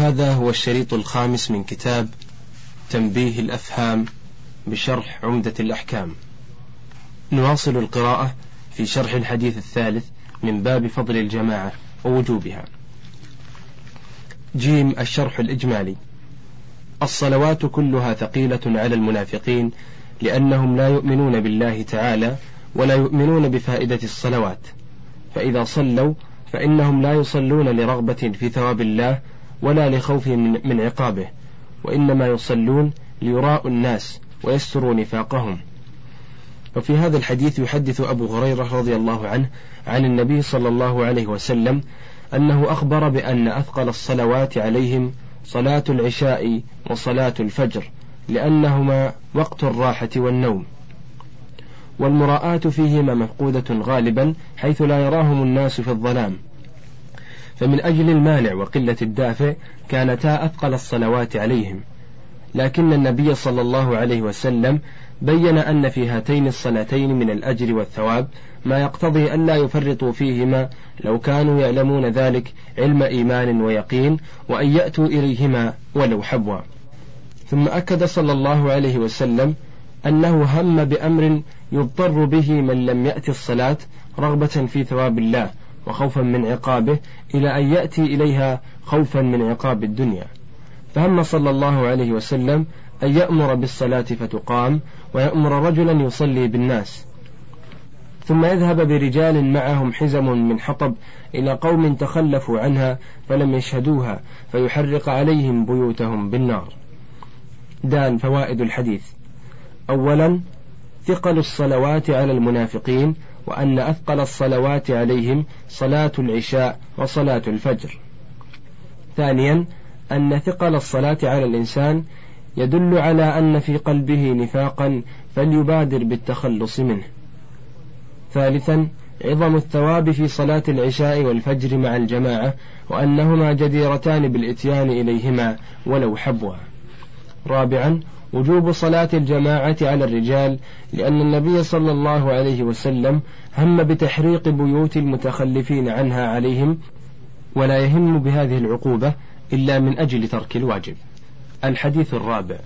هذا هو الشريط الخامس من كتاب تنبيه الأفهام بشرح عمدة الأحكام. نواصل القراءة في شرح الحديث الثالث من باب فضل الجماعة ووجوبها. جيم الشرح الإجمالي. الصلوات كلها ثقيلة على المنافقين لأنهم لا يؤمنون بالله تعالى ولا يؤمنون بفائدة الصلوات. فإذا صلوا فإنهم لا يصلون لرغبة في ثواب الله ولا لخوف من, من عقابه وإنما يصلون ليراءوا الناس ويستروا نفاقهم. وفي هذا الحديث يحدث أبو هريرة رضي الله عنه عن النبي صلى الله عليه وسلم أنه أخبر بأن أثقل الصلوات عليهم صلاة العشاء وصلاة الفجر لأنهما وقت الراحة والنوم. والمراءاة فيهما مفقودة غالبا حيث لا يراهم الناس في الظلام. فمن أجل المانع وقلة الدافع كانتا أثقل الصلوات عليهم. لكن النبي صلى الله عليه وسلم بين أن في هاتين الصلاتين من الأجر والثواب ما يقتضي ألا يفرطوا فيهما لو كانوا يعلمون ذلك علم إيمان ويقين وأن يأتوا إليهما ولو حبوا. ثم أكد صلى الله عليه وسلم أنه هم بأمر يضطر به من لم يأت الصلاة رغبة في ثواب الله وخوفا من عقابه إلى أن يأتي إليها خوفا من عقاب الدنيا. فهم صلى الله عليه وسلم أن يأمر بالصلاة فتقام ويأمر رجلا يصلي بالناس. ثم يذهب برجال معهم حزم من حطب إلى قوم تخلفوا عنها فلم يشهدوها فيحرق عليهم بيوتهم بالنار. دان فوائد الحديث. أولا ثقل الصلوات على المنافقين وأن أثقل الصلوات عليهم صلاة العشاء وصلاة الفجر. ثانيا أن ثقل الصلاة على الإنسان يدل على أن في قلبه نفاقا فليبادر بالتخلص منه. ثالثا عظم الثواب في صلاة العشاء والفجر مع الجماعة وأنهما جديرتان بالإتيان إليهما ولو حبوا. رابعا وجوب صلاة الجماعة على الرجال لأن النبي صلى الله عليه وسلم هم بتحريق بيوت المتخلفين عنها عليهم ولا يهم بهذه العقوبة إلا من أجل ترك الواجب. الحديث الرابع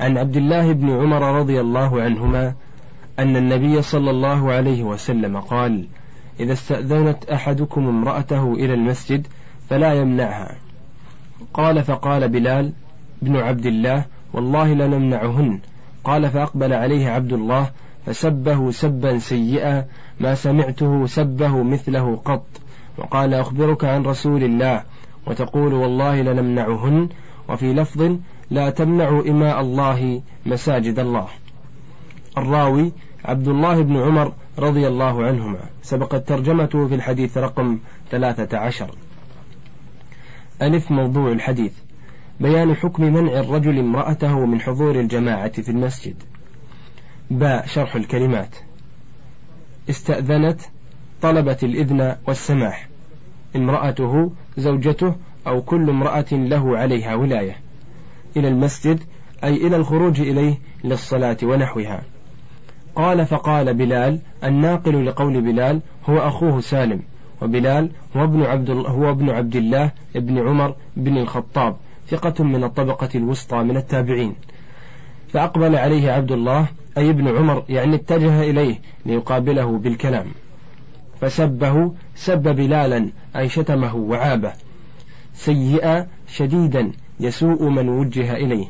عن عبد الله بن عمر رضي الله عنهما أن النبي صلى الله عليه وسلم قال: إذا استأذنت أحدكم امرأته إلى المسجد فلا يمنعها. قال فقال بلال بن عبد الله والله لنمنعهن قال فأقبل عليه عبد الله فسبه سبا سيئا ما سمعته سبه مثله قط. وقال أخبرك عن رسول الله وتقول والله لنمنعهن وفي لفظ لا تمنعوا إماء الله مساجد الله. الراوي عبد الله بن عمر رضي الله عنهما. سبقت ترجمته في الحديث رقم ثلاثة عشر. ألف موضوع الحديث. بيان حكم منع الرجل امرأته من حضور الجماعة في المسجد. باء شرح الكلمات. استأذنت طلبت الإذن والسماح. امرأته زوجته أو كل امرأة له عليها ولاية. إلى المسجد أي إلى الخروج إليه للصلاة ونحوها. قال فقال بلال الناقل لقول بلال هو أخوه سالم. وبلال هو ابن عبد هو ابن عبد الله ابن عمر بن الخطاب. ثقة من الطبقة الوسطى من التابعين. فأقبل عليه عبد الله أي ابن عمر يعني اتجه إليه ليقابله بالكلام. فسبه سب بلالا أي شتمه وعابه. سيئا شديدا يسوء من وجه إليه.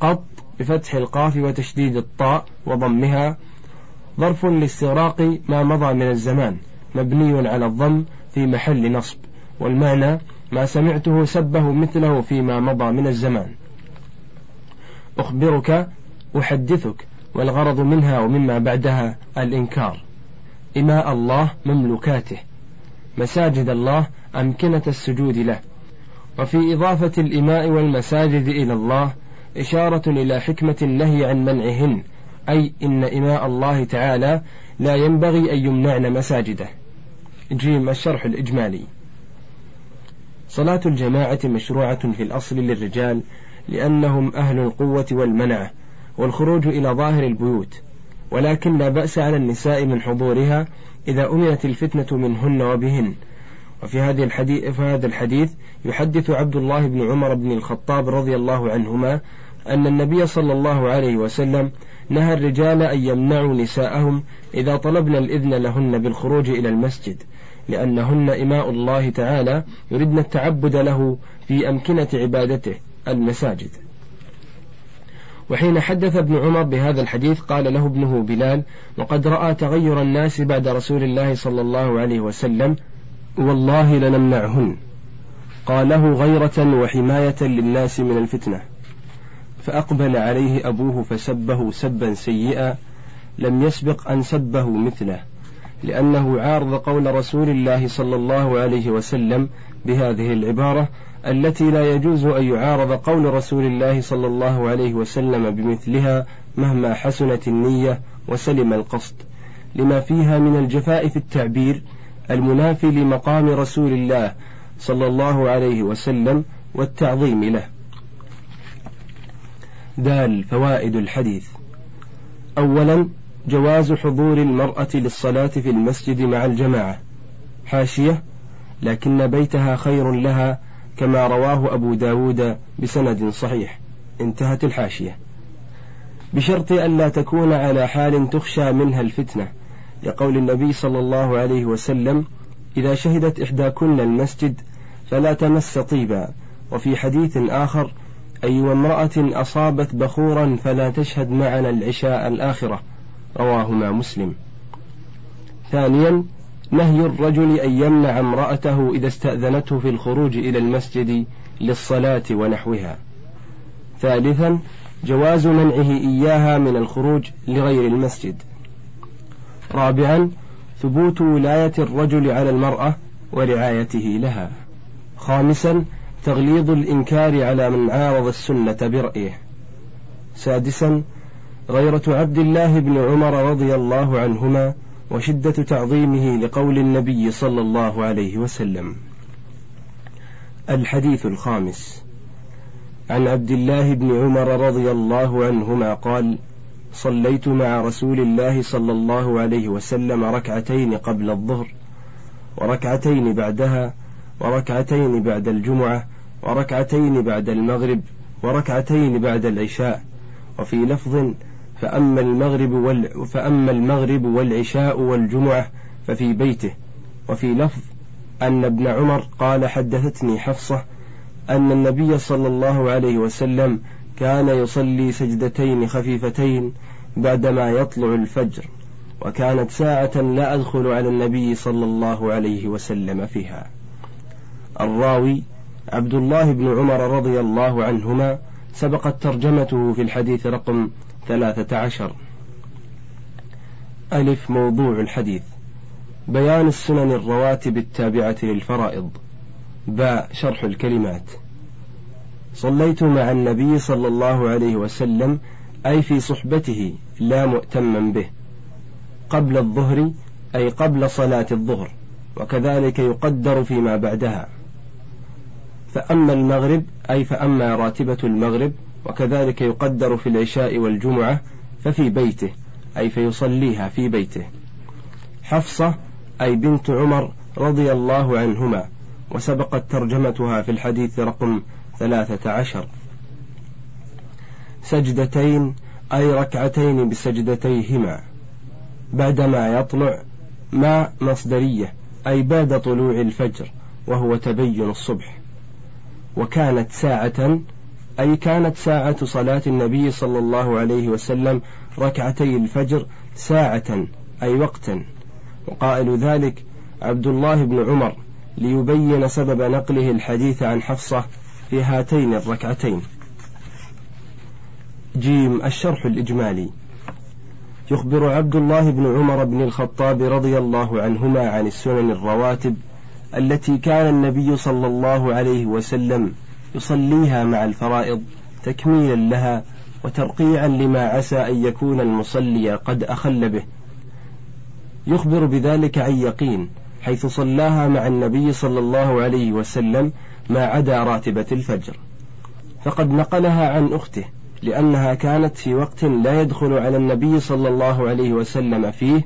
قط بفتح القاف وتشديد الطاء وضمها. ظرف لاستغراق ما مضى من الزمان مبني على الضم في محل نصب. والمعنى ما سمعته سبه مثله فيما مضى من الزمان. أخبرك أحدثك والغرض منها ومما بعدها الإنكار. إماء الله مملوكاته. مساجد الله أمكنة السجود له. وفي إضافة الإماء والمساجد إلى الله إشارة إلى حكمة النهي عن منعهن. أي إن إماء الله تعالى لا ينبغي أن يمنعن مساجده. جيم الشرح الإجمالي. صلاة الجماعة مشروعة في الأصل للرجال لأنهم أهل القوة والمنعة والخروج إلى ظاهر البيوت. ولكن لا بأس على النساء من حضورها إذا أمنت الفتنة منهن وبهن. وفي هذه الحديث في هذا الحديث يحدث عبد الله بن عمر بن الخطاب رضي الله عنهما أن النبي صلى الله عليه وسلم نهى الرجال أن يمنعوا نساءهم إذا طلبن الإذن لهن بالخروج إلى المسجد. لأنهن إماء الله تعالى يردن التعبد له في أمكنة عبادته المساجد. وحين حدث ابن عمر بهذا الحديث قال له ابنه بلال وقد رأى تغير الناس بعد رسول الله صلى الله عليه وسلم والله لنمنعهن. قاله غيرة وحماية للناس من الفتنة. فأقبل عليه أبوه فسبه سبا سيئا لم يسبق أن سبه مثله. لأنه عارض قول رسول الله صلى الله عليه وسلم بهذه العبارة التي لا يجوز أن يعارض قول رسول الله صلى الله عليه وسلم بمثلها مهما حسنت النية وسلم القصد. لما فيها من الجفاء في التعبير المنافي لمقام رسول الله صلى الله عليه وسلم والتعظيم له. دال فوائد الحديث. أولا جواز حضور المرأة للصلاة في المسجد مع الجماعة. حاشية لكن بيتها خير لها كما رواه أبو داود بسند صحيح. انتهت الحاشية. بشرط ألا تكون على حال تخشى منها الفتنة لقول النبي صلى الله عليه وسلم إذا شهدت إحداكن المسجد فلا تمس طيبا وفي حديث آخر أي وامرأة أصابت بخورا فلا تشهد معنا العشاء الآخرة رواهما مسلم. ثانيا نهي الرجل أن يمنع امرأته إذا استأذنته في الخروج إلى المسجد للصلاة ونحوها. ثالثا جواز منعه إياها من الخروج لغير المسجد. رابعا ثبوت ولاية الرجل على المرأة ورعايته لها. خامسا تغليظ الإنكار على من عارض السنة برأيه. سادسا غيرة عبد الله بن عمر رضي الله عنهما وشدة تعظيمه لقول النبي صلى الله عليه وسلم. الحديث الخامس. عن عبد الله بن عمر رضي الله عنهما قال صليت مع رسول الله صلى الله عليه وسلم ركعتين قبل الظهر وركعتين بعدها وركعتين بعد الجمعة وركعتين بعد المغرب وركعتين بعد العشاء. وفي لفظ فأما المغرب وال فأما المغرب والعشاء والجمعة ففي بيته. وفي لفظ أن ابن عمر قال حدثتني حفصة أن النبي صلى الله عليه وسلم كان يصلي سجدتين خفيفتين بعدما يطلع الفجر وكانت ساعة لا أدخل على النبي صلى الله عليه وسلم فيها. الراوي عبد الله بن عمر رضي الله عنهما سبقت ترجمته في الحديث رقم ثلاثة عشر. ألف موضوع الحديث. بيان السنن الرواتب التابعة للفرائض. باء شرح الكلمات. صليت مع النبي صلى الله عليه وسلم أي في صحبته لا مؤتما به. قبل الظهر أي قبل صلاة الظهر. وكذلك يقدر فيما بعدها. فأما المغرب أي فأما راتبة المغرب وكذلك يقدر في العشاء والجمعة ففي بيته أي فيصليها في بيته. حفصة أي بنت عمر رضي الله عنهما وسبقت ترجمتها في الحديث رقم ثلاثة عشر. سجدتين أي ركعتين بسجدتيهما. بعدما يطلع ما مصدرية أي بعد طلوع الفجر وهو تبين الصبح. وكانت ساعة أي كانت ساعة صلاة النبي صلى الله عليه وسلم ركعتي الفجر ساعة أي وقتا. وقائل ذلك عبد الله بن عمر ليبين سبب نقله الحديث عن حفصة في هاتين الركعتين. جيم الشرح الإجمالي. يخبر عبد الله بن عمر بن الخطاب رضي الله عنهما عن السنن الرواتب التي كان النبي صلى الله عليه وسلم يصليها مع الفرائض تكميلا لها وترقيعا لما عسى أن يكون المصلي قد أخل به. يخبر بذلك عن يقين حيث صلاها مع النبي صلى الله عليه وسلم ما عدا راتبة الفجر. فقد نقلها عن أخته لأنها كانت في وقت لا يدخل على النبي صلى الله عليه وسلم فيه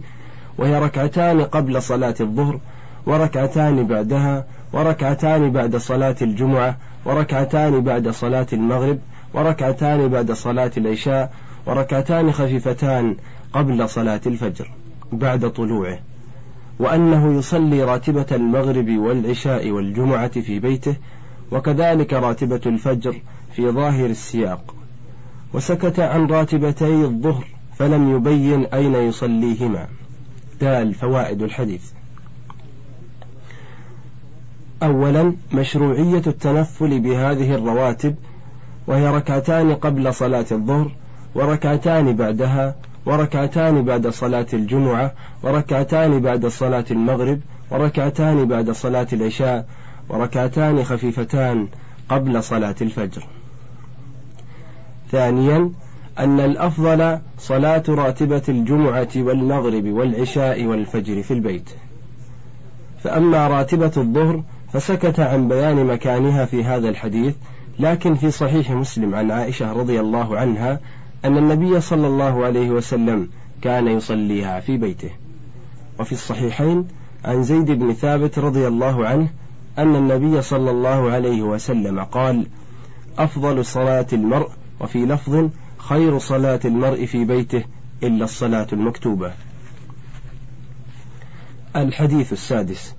وهي ركعتان قبل صلاة الظهر وركعتان بعدها وركعتان بعد صلاة الجمعة وركعتان بعد صلاة المغرب وركعتان بعد صلاة العشاء وركعتان خفيفتان قبل صلاة الفجر بعد طلوعه. وأنه يصلي راتبة المغرب والعشاء والجمعة في بيته وكذلك راتبة الفجر في ظاهر السياق. وسكت عن راتبتي الظهر فلم يبين أين يصليهما. دال فوائد الحديث. أولا مشروعية التنفل بهذه الرواتب وهي ركعتان قبل صلاة الظهر وركعتان بعدها وركعتان بعد صلاة الجمعة وركعتان بعد صلاة المغرب وركعتان بعد صلاة العشاء وركعتان خفيفتان قبل صلاة الفجر. ثانيا أن الأفضل صلاة راتبة الجمعة والمغرب والعشاء والفجر في البيت. فأما راتبة الظهر فسكت عن بيان مكانها في هذا الحديث لكن في صحيح مسلم عن عائشة رضي الله عنها أن النبي صلى الله عليه وسلم كان يصليها في بيته. وفي الصحيحين عن زيد بن ثابت رضي الله عنه أن النبي صلى الله عليه وسلم قال أفضل صلاة المرء وفي لفظ خير صلاة المرء في بيته إلا الصلاة المكتوبة. الحديث السادس.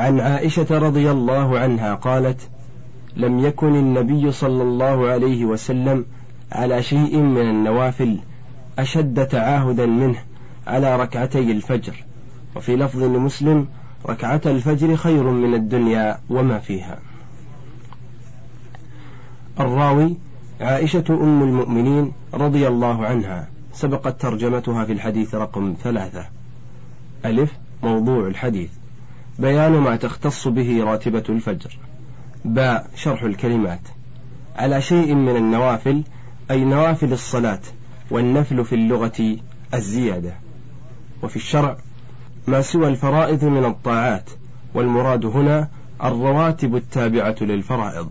عن عائشة رضي الله عنها قالت لم يكن النبي صلى الله عليه وسلم على شيء من النوافل أشد تعاهدا منه على ركعتي الفجر وفي لفظ لمسلم ركعة الفجر خير من الدنيا وما فيها. الراوي عائشة أم المؤمنين رضي الله عنها سبقت ترجمتها في الحديث رقم ثلاثة. ألف موضوع الحديث. بيان ما تختص به راتبة الفجر. باء شرح الكلمات. على شيء من النوافل أي نوافل الصلاة والنفل في اللغة الزيادة. وفي الشرع ما سوى الفرائض من الطاعات والمراد هنا الرواتب التابعة للفرائض.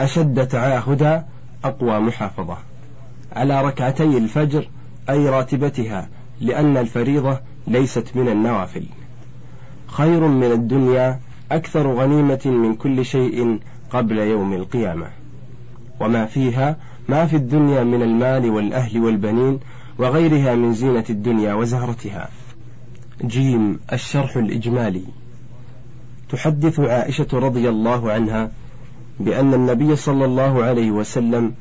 أشد تعاهدا أقوى محافظة. على ركعتي الفجر أي راتبتها لأن الفريضة ليست من النوافل. خير من الدنيا أكثر غنيمة من كل شيء قبل يوم القيامة. وما فيها ما في الدنيا من المال والأهل والبنين وغيرها من زينة الدنيا وزهرتها. جيم الشرح الإجمالي. تحدث عائشة رضي الله عنها بأن النبي صلى الله عليه وسلم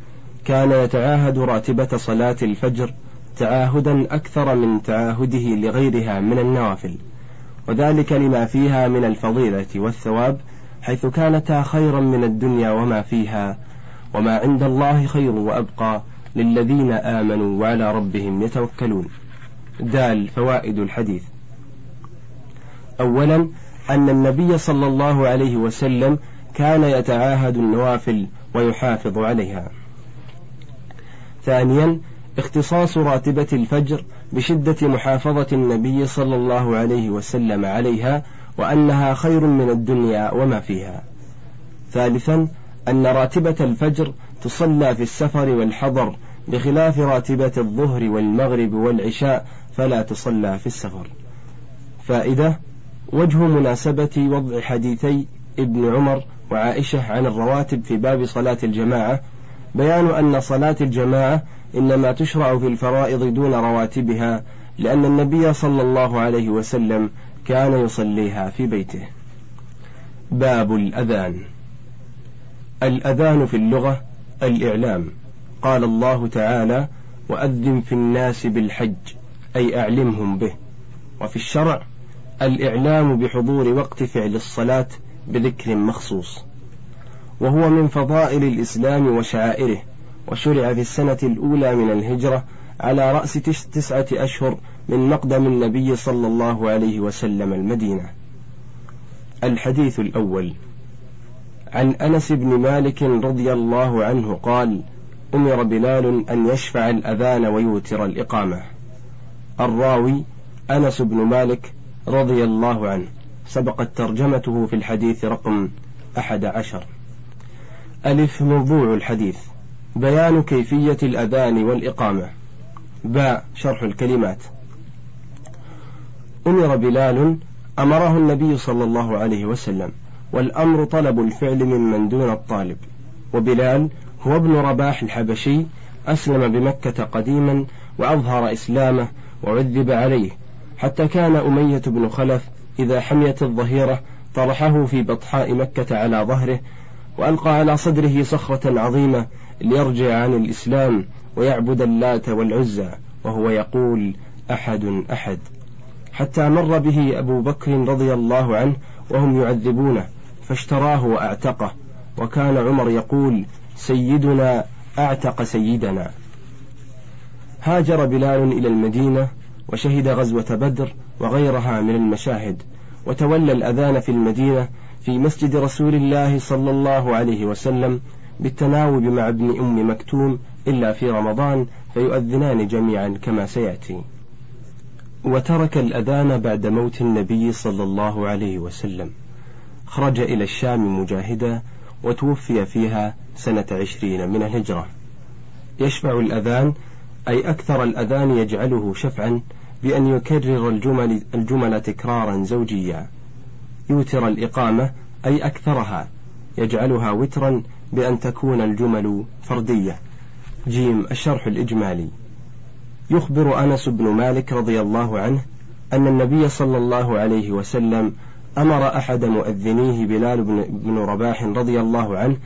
كان يتعاهد راتبة صلاة الفجر تعاهدا أكثر من تعاهده لغيرها من النوافل وذلك لما فيها من الفضيلة والثواب حيث كانتا خيرا من الدنيا وما فيها وما عند الله خير وأبقى للذين آمنوا وعلى ربهم يتوكلون. دال فوائد الحديث. أولا أن النبي صلى الله عليه وسلم كان يتعاهد النوافل ويحافظ عليها. ثانيا اختصاص راتبة الفجر بشدة محافظة النبي صلى الله عليه وسلم عليها وأنها خير من الدنيا وما فيها. ثالثا أن راتبة الفجر تصلى في السفر والحضر بخلاف راتبة الظهر والمغرب والعشاء فلا تصلى في السفر. فائدة وجه مناسبة وضع حديثي ابن عمر وعائشة عن الرواتب في باب صلاة الجماعة بيان أن صلاة الجماعة إنما تشرع في الفرائض دون رواتبها لأن النبي صلى الله عليه وسلم كان يصليها في بيته. باب الأذان. الأذان في اللغة الإعلام. قال الله تعالى وأذن في الناس بالحج أي أعلمهم به. وفي الشرع الإعلام بحضور وقت فعل الصلاة بذكر مخصوص. وهو من فضائل الإسلام وشعائره وشرع في السنة الأولى من الهجرة على رأس تسعة أشهر من مقدم النبي صلى الله عليه وسلم المدينة. الحديث الأول عن أنس بن مالك رضي الله عنه قال: أمر بلال أن يشفع الأذان ويوتر الإقامة. الراوي أنس بن مالك رضي الله عنه سبقت ترجمته في الحديث رقم أحد عشر. ألف موضوع الحديث. بيان كيفية الأذان والإقامة. باء شرح الكلمات. أمر بلال أمره النبي صلى الله عليه وسلم والأمر طلب الفعل ممن دون الطالب. وبلال هو ابن رباح الحبشي أسلم بمكة قديما وأظهر إسلامه وعذب عليه حتى كان أمية بن خلف إذا حميت الظهيرة طرحه في بطحاء مكة على ظهره وألقى على صدره صخرة عظيمة ليرجع عن الإسلام ويعبد اللات والعزى وهو يقول أحد أحد. حتى مر به أبو بكر رضي الله عنه وهم يعذبونه فاشتراه وأعتقه. وكان عمر يقول سيدنا أعتق سيدنا. هاجر بلال إلى المدينة وشهد غزوة بدر وغيرها من المشاهد وتولى الأذان في المدينة في مسجد رسول الله صلى الله عليه وسلم بالتناوب مع ابن أم مكتوم إلا في رمضان فيؤذنان جميعا كما سيأتي. وترك الأذان بعد موت النبي صلى الله عليه وسلم. خرج إلى الشام مجاهدا وتوفي فيها سنة عشرين من الهجرة. يشفع الأذان أي أكثر الأذان يجعله شفعا بأن يكرر الجمل, الجمل تكرارا زوجيا. يوتر الإقامة أي أكثرها يجعلها وترا بأن تكون الجمل فردية. جيم الشرح الإجمالي. يخبر أنس بن مالك رضي الله عنه أن النبي صلى الله عليه وسلم أمر أحد مؤذنيه بلال بن رباح رضي الله عنه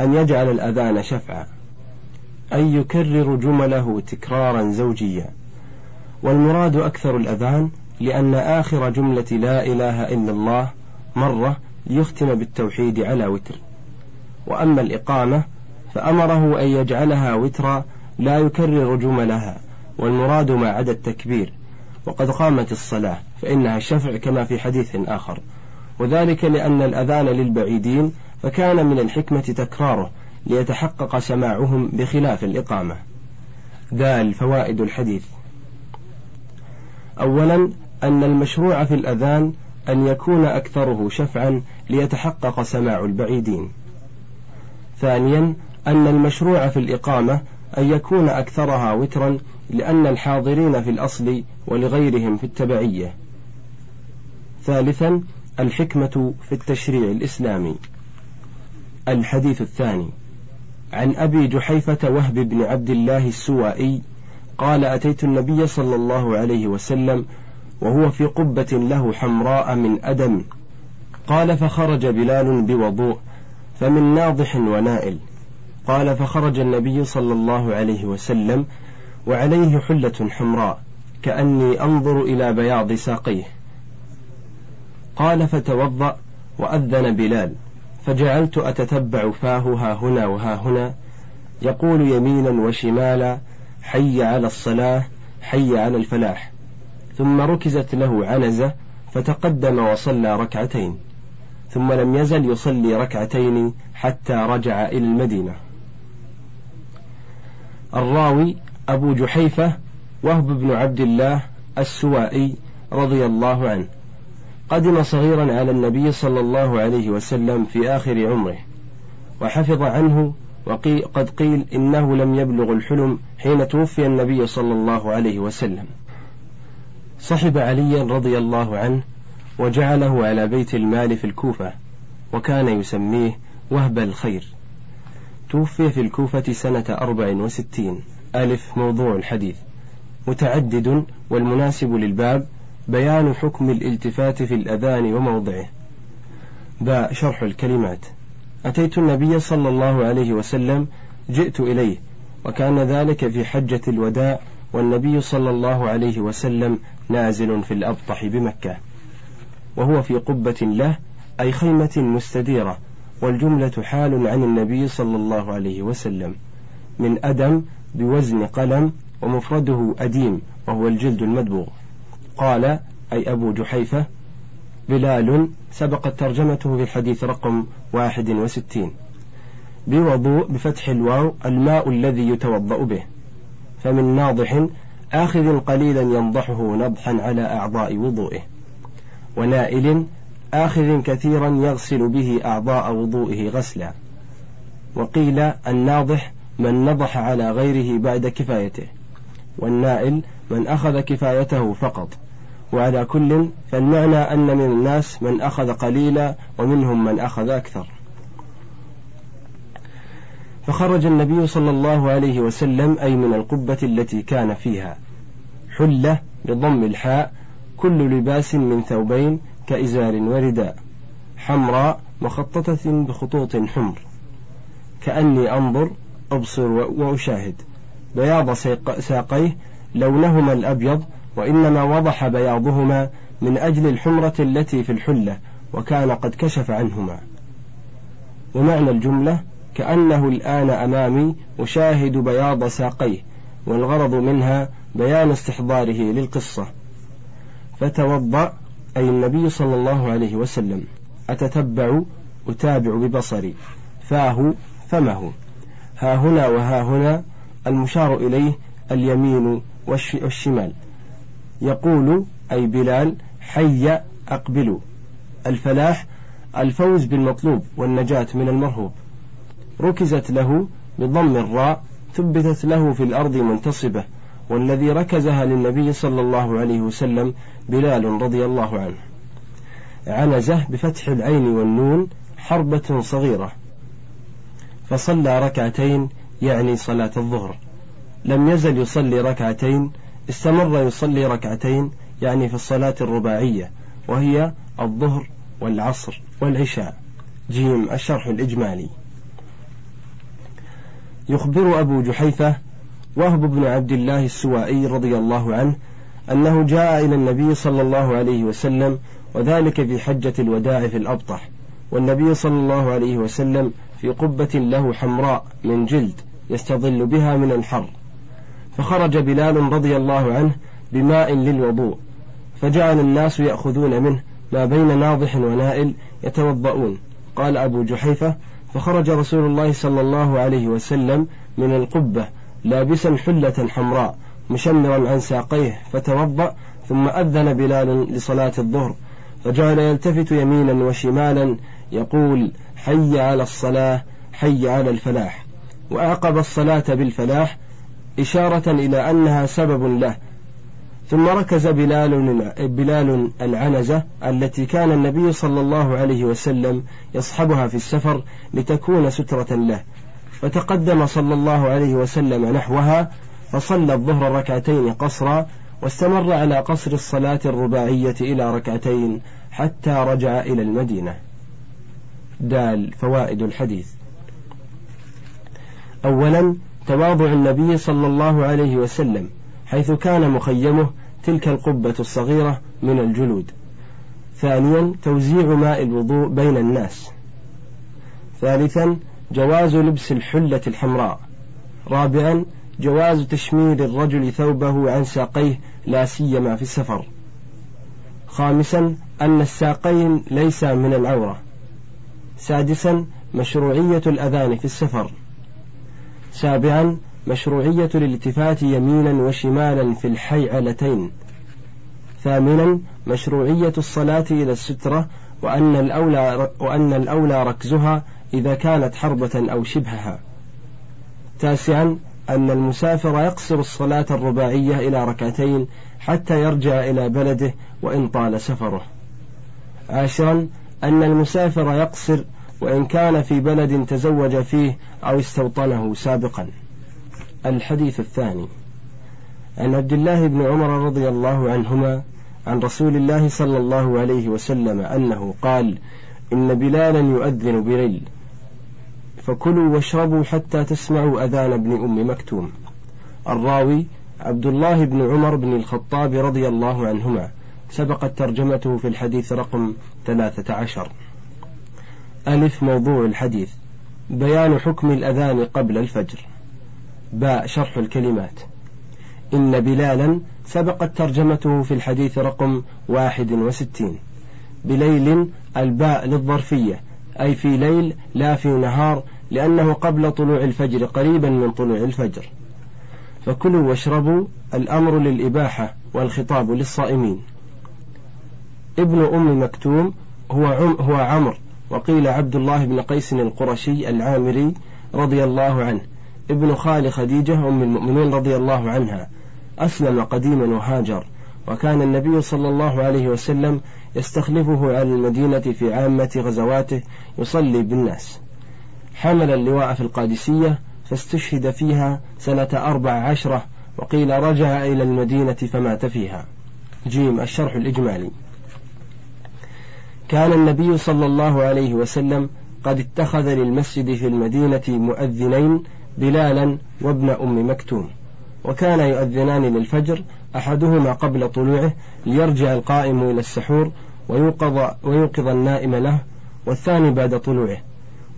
أن يجعل الأذان شفعا أي يكرر جمله تكرارا زوجيا. والمراد أكثر الأذان لأن آخر جملة لا إله إلا الله مرة ليختم بالتوحيد على وتر. وأما الإقامة فأمره أن يجعلها وترا لا يكرر جملها والمراد ما عدا التكبير. وقد قامت الصلاة فإنها الشفع كما في حديث آخر. وذلك لأن الأذان للبعيدين فكان من الحكمة تكراره ليتحقق سماعهم بخلاف الإقامة. دال فوائد الحديث. أولا أن المشروع في الأذان أن يكون أكثره شفعا ليتحقق سماع البعيدين. ثانيا أن المشروع في الإقامة أن يكون أكثرها وترا لأن الحاضرين في الأصل ولغيرهم في التبعية. ثالثا الحكمة في التشريع الإسلامي. الحديث الثاني. عن أبي جحيفة وهب بن عبد الله السوائي قال أتيت النبي صلى الله عليه وسلم وهو في قبة له حمراء من أدم. قال فخرج بلال بوضوء فمن ناضح ونائل. قال فخرج النبي صلى الله عليه وسلم وعليه حلة حمراء كأني أنظر إلى بياض ساقيه. قال فتوضأ وأذن بلال فجعلت أتتبع فاه ها هنا وها هنا يقول يمينا وشمالا حي على الصلاة حي على الفلاح. ثم ركزت له عنزة فتقدم وصلى ركعتين ثم لم يزل يصلي ركعتين حتى رجع إلى المدينة. الراوي أبو جحيفة وهب بن عبد الله السوائي رضي الله عنه. قدم صغيرا على النبي صلى الله عليه وسلم في آخر عمره وحفظ عنه وقد قيل إنه لم يبلغ الحلم حين توفي النبي صلى الله عليه وسلم. صحب عليا رضي الله عنه وجعله على بيت المال في الكوفة وكان يسميه وهب الخير. توفي في الكوفة سنة أربع وستين. ألف موضوع الحديث متعدد والمناسب للباب بيان حكم الالتفات في الأذان وموضعه. باء شرح الكلمات. أتيت النبي صلى الله عليه وسلم جئت إليه وكان ذلك في حجة الوداع والنبي صلى الله عليه وسلم نازل في الأبطح بمكة وهو في قبة له أي خيمة مستديرة والجملة حال عن النبي صلى الله عليه وسلم من أدم بوزن قلم ومفرده أديم وهو الجلد المدبوغ. قال أي أبو جحيفة بلال سبقت ترجمته في الحديث رقم واحد وستين بوضوء بفتح الواو الماء الذي يتوضأ به فمن ناضح آخذ قليلا ينضحه نضحا على أعضاء وضوئه. ونائل آخذ كثيرا يغسل به أعضاء وضوئه غسلا. وقيل الناضح من نضح على غيره بعد كفايته. والنائل من أخذ كفايته فقط. وعلى كل فالمعنى أن من الناس من أخذ قليلا ومنهم من أخذ أكثر. فخرج النبي صلى الله عليه وسلم أي من القبة التي كان فيها حلة بضم الحاء كل لباس من ثوبين كإزار ورداء حمراء مخططة بخطوط حمر. كأني أنظر أبصر وأشاهد. بياض ساقيه لونهما الأبيض وإنما وضح بياضهما من أجل الحمرة التي في الحلة وكان قد كشف عنهما. ومعنى الجملة كأنه الآن أمامي أشاهد بياض ساقيه والغرض منها بيان استحضاره للقصة. فتوضأ أي النبي صلى الله عليه وسلم. أتتبع أتابع ببصري. فاه فمه. ها هنا وها هنا المشار إليه اليمين والشمال. يقول أي بلال حي أقبلوا. الفلاح الفوز بالمطلوب والنجاة من المرهوب. ركزت له بضم الراء ثبتت له في الأرض منتصبة والذي ركزها للنبي صلى الله عليه وسلم بلال رضي الله عنه. عنزه بفتح العين والنون حربة صغيرة. فصلى ركعتين يعني صلاة الظهر. لم يزل يصلي ركعتين استمر يصلي ركعتين يعني في الصلاة الرباعية وهي الظهر والعصر والعشاء. جيم الشرح الإجمالي. يخبر أبو جحيفة وهب بن عبد الله السوائي رضي الله عنه أنه جاء إلى النبي صلى الله عليه وسلم وذلك في حجة الوداع في الأبطح والنبي صلى الله عليه وسلم في قبة له حمراء من جلد يستظل بها من الحر. فخرج بلال رضي الله عنه بماء للوضوء فجعل الناس يأخذون منه ما بين ناضح ونائل يتوضؤون. قال أبو جحيفة فخرج رسول الله صلى الله عليه وسلم من القبة لابسا حلة حمراء مشمرا عن ساقيه فتوضأ ثم أذن بلال لصلاة الظهر فجعل يلتفت يمينا وشمالا يقول حي على الصلاة حي على الفلاح وأعقب الصلاة بالفلاح إشارة إلى أنها سبب له ثم ركز بلال بلال العنزة التي كان النبي صلى الله عليه وسلم يصحبها في السفر لتكون سترة له فتقدم صلى الله عليه وسلم نحوها فصلى الظهر ركعتين قصرا واستمر على قصر الصلاة الرباعية إلى ركعتين حتى رجع إلى المدينة. دال فوائد الحديث. أولا تواضع النبي صلى الله عليه وسلم حيث كان مخيمه تلك القبة الصغيرة من الجلود. ثانيا توزيع ماء الوضوء بين الناس. ثالثا جواز لبس الحلة الحمراء. رابعا جواز تشمير الرجل ثوبه عن ساقيه لا سيما في السفر. خامسا أن الساقين ليس من العورة. سادسا مشروعية الأذان في السفر. سابعا مشروعية الالتفات يمينا وشمالا في الحيعلتين. ثامنا مشروعية الصلاة إلى السترة وأن الأولى وأن الأولى ركزها إذا كانت حربة أو شبهها. تاسعا أن المسافر يقصر الصلاة الرباعية إلى ركعتين حتى يرجع إلى بلده وإن طال سفره. عاشرا أن المسافر يقصر وإن كان في بلد تزوج فيه أو استوطنه سابقا. الحديث الثاني. عن عبد الله بن عمر رضي الله عنهما عن رسول الله صلى الله عليه وسلم أنه قال: إن بلالا يؤذن بليل فكلوا واشربوا حتى تسمعوا أذان ابن أم مكتوم. الراوي عبد الله بن عمر بن الخطاب رضي الله عنهما. سبقت ترجمته في الحديث رقم ثلاثة عشر. ألف موضوع الحديث. بيان حكم الأذان قبل الفجر. باء شرح الكلمات. إن بلالا سبقت ترجمته في الحديث رقم واحد وستين. بليل الباء للظرفية أي في ليل لا في نهار لأنه قبل طلوع الفجر قريبا من طلوع الفجر. فكلوا واشربوا الأمر للإباحة والخطاب للصائمين. ابن أم مكتوم هو عم هو عمر وقيل عبد الله بن قيس القرشي العامري رضي الله عنه. ابن خال خديجة أم المؤمنين رضي الله عنها. أسلم قديما وهاجر. وكان النبي صلى الله عليه وسلم يستخلفه على المدينة في عامة غزواته يصلي بالناس. حمل اللواء في القادسية فاستشهد فيها سنة أربع عشرة وقيل رجع إلى المدينة فمات فيها. جيم الشرح الإجمالي. كان النبي صلى الله عليه وسلم قد اتخذ للمسجد في المدينة مؤذنين بلالا وابن أم مكتوم. وكان يؤذنان للفجر أحدهما قبل طلوعه ليرجع القائم إلى السحور ويوقظ, ويوقظ النائم له والثاني بعد طلوعه.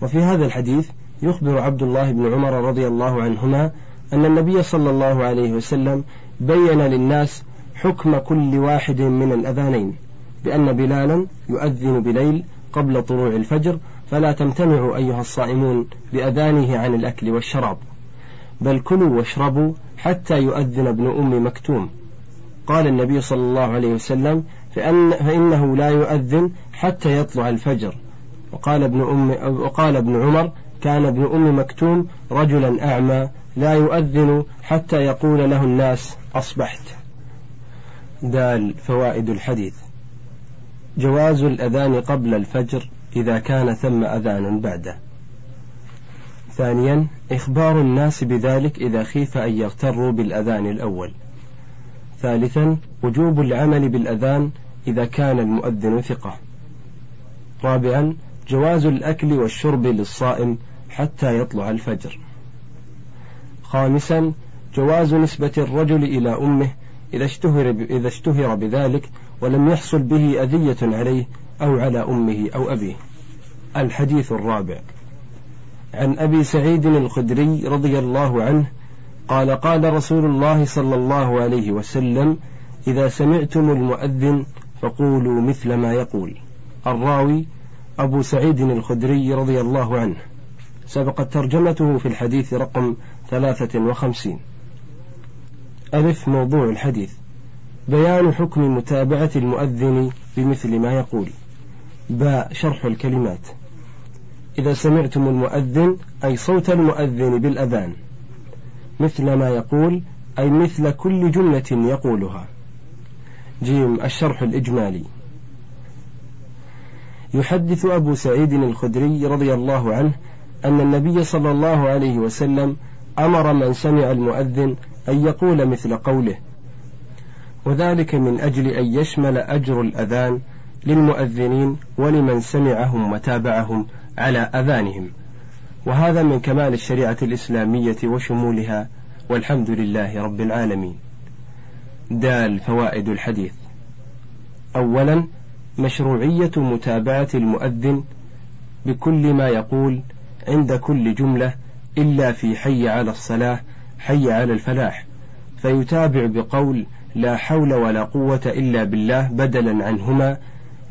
وفي هذا الحديث يخبر عبد الله بن عمر رضي الله عنهما أن النبي صلى الله عليه وسلم بين للناس حكم كل واحد من الأذانين بأن بلالا يؤذن بليل قبل طلوع الفجر فلا تمتنعوا أيها الصائمون بأذانه عن الأكل والشراب بل كلوا واشربوا حتى يؤذن ابن أم مكتوم. قال النبي صلى الله عليه وسلم فإن فإنه لا يؤذن حتى يطلع الفجر. وقال ابن أم وقال ابن عمر كان ابن أم مكتوم رجلا أعمى لا يؤذن حتى يقول له الناس أصبحت. دال فوائد الحديث. جواز الأذان قبل الفجر إذا كان ثم أذان بعده. ثانيا إخبار الناس بذلك إذا خيف أن يغتروا بالأذان الأول. ثالثا وجوب العمل بالأذان إذا كان المؤذن ثقة. رابعا جواز الأكل والشرب للصائم حتى يطلع الفجر. خامسا جواز نسبة الرجل إلى أمه إذا اشتهر, إذا اشتهر بذلك ولم يحصل به أذية عليه أو على أمه أو أبيه. الحديث الرابع. عن أبي سعيد الخدري رضي الله عنه قال قال رسول الله صلى الله عليه وسلم إذا سمعتم المؤذن فقولوا مثل ما يقول. الراوي أبو سعيد الخدري رضي الله عنه. سبقت ترجمته في الحديث رقم ثلاثة وخمسين. ألف موضوع الحديث. بيان حكم متابعة المؤذن بمثل ما يقول. باء شرح الكلمات. إذا سمعتم المؤذن أي صوت المؤذن بالأذان. مثل ما يقول أي مثل كل جملة يقولها. جيم الشرح الإجمالي. يحدث أبو سعيد الخدري رضي الله عنه أن النبي صلى الله عليه وسلم أمر من سمع المؤذن أن يقول مثل قوله وذلك من أجل أن يشمل أجر الأذان للمؤذنين ولمن سمعهم وتابعهم على أذانهم. وهذا من كمال الشريعة الإسلامية وشمولها والحمد لله رب العالمين. دال فوائد الحديث. أولا مشروعية متابعة المؤذن بكل ما يقول عند كل جملة إلا في حي على الصلاة حي على الفلاح. فيتابع بقول لا حول ولا قوة إلا بالله بدلا عنهما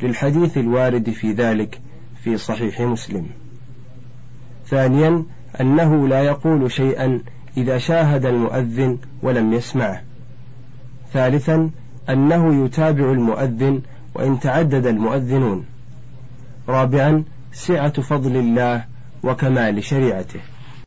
للحديث الوارد في ذلك في صحيح مسلم. ثانيا أنه لا يقول شيئا إذا شاهد المؤذن ولم يسمعه. ثالثا أنه يتابع المؤذن وإن تعدد المؤذنون. رابعا سعة فضل الله وكمال شريعته.